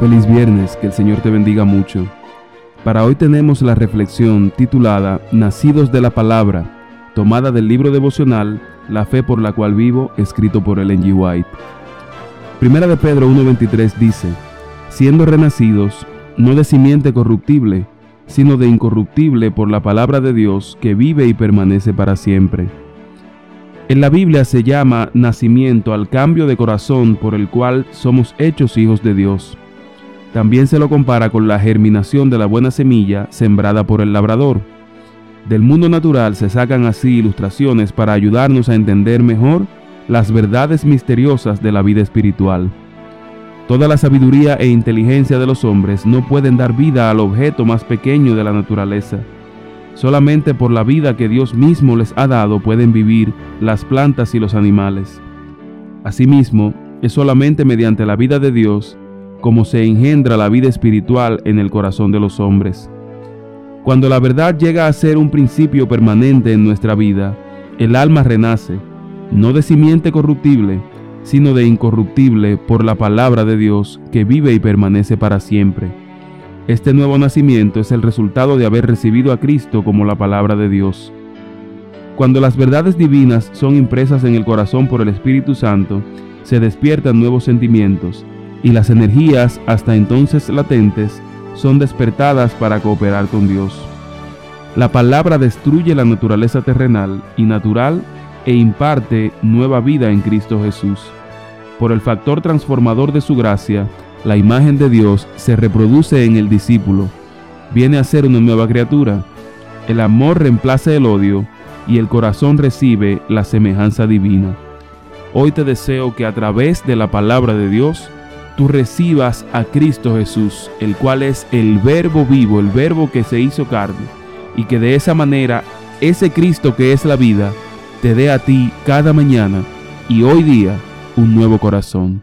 Feliz viernes, que el Señor te bendiga mucho. Para hoy tenemos la reflexión titulada Nacidos de la Palabra, tomada del libro devocional La fe por la cual vivo, escrito por Ellen G. White. Primera de Pedro 1.23 dice, siendo renacidos, no de simiente corruptible, sino de incorruptible por la palabra de Dios que vive y permanece para siempre. En la Biblia se llama nacimiento al cambio de corazón por el cual somos hechos hijos de Dios. También se lo compara con la germinación de la buena semilla sembrada por el labrador. Del mundo natural se sacan así ilustraciones para ayudarnos a entender mejor las verdades misteriosas de la vida espiritual. Toda la sabiduría e inteligencia de los hombres no pueden dar vida al objeto más pequeño de la naturaleza. Solamente por la vida que Dios mismo les ha dado pueden vivir las plantas y los animales. Asimismo, es solamente mediante la vida de Dios como se engendra la vida espiritual en el corazón de los hombres. Cuando la verdad llega a ser un principio permanente en nuestra vida, el alma renace, no de simiente corruptible, sino de incorruptible por la palabra de Dios que vive y permanece para siempre. Este nuevo nacimiento es el resultado de haber recibido a Cristo como la palabra de Dios. Cuando las verdades divinas son impresas en el corazón por el Espíritu Santo, se despiertan nuevos sentimientos, y las energías hasta entonces latentes son despertadas para cooperar con Dios. La palabra destruye la naturaleza terrenal y natural e imparte nueva vida en Cristo Jesús. Por el factor transformador de su gracia, la imagen de Dios se reproduce en el discípulo. Viene a ser una nueva criatura. El amor reemplaza el odio y el corazón recibe la semejanza divina. Hoy te deseo que a través de la palabra de Dios tú recibas a Cristo Jesús, el cual es el verbo vivo, el verbo que se hizo carne, y que de esa manera ese Cristo que es la vida te dé a ti cada mañana y hoy día un nuevo corazón.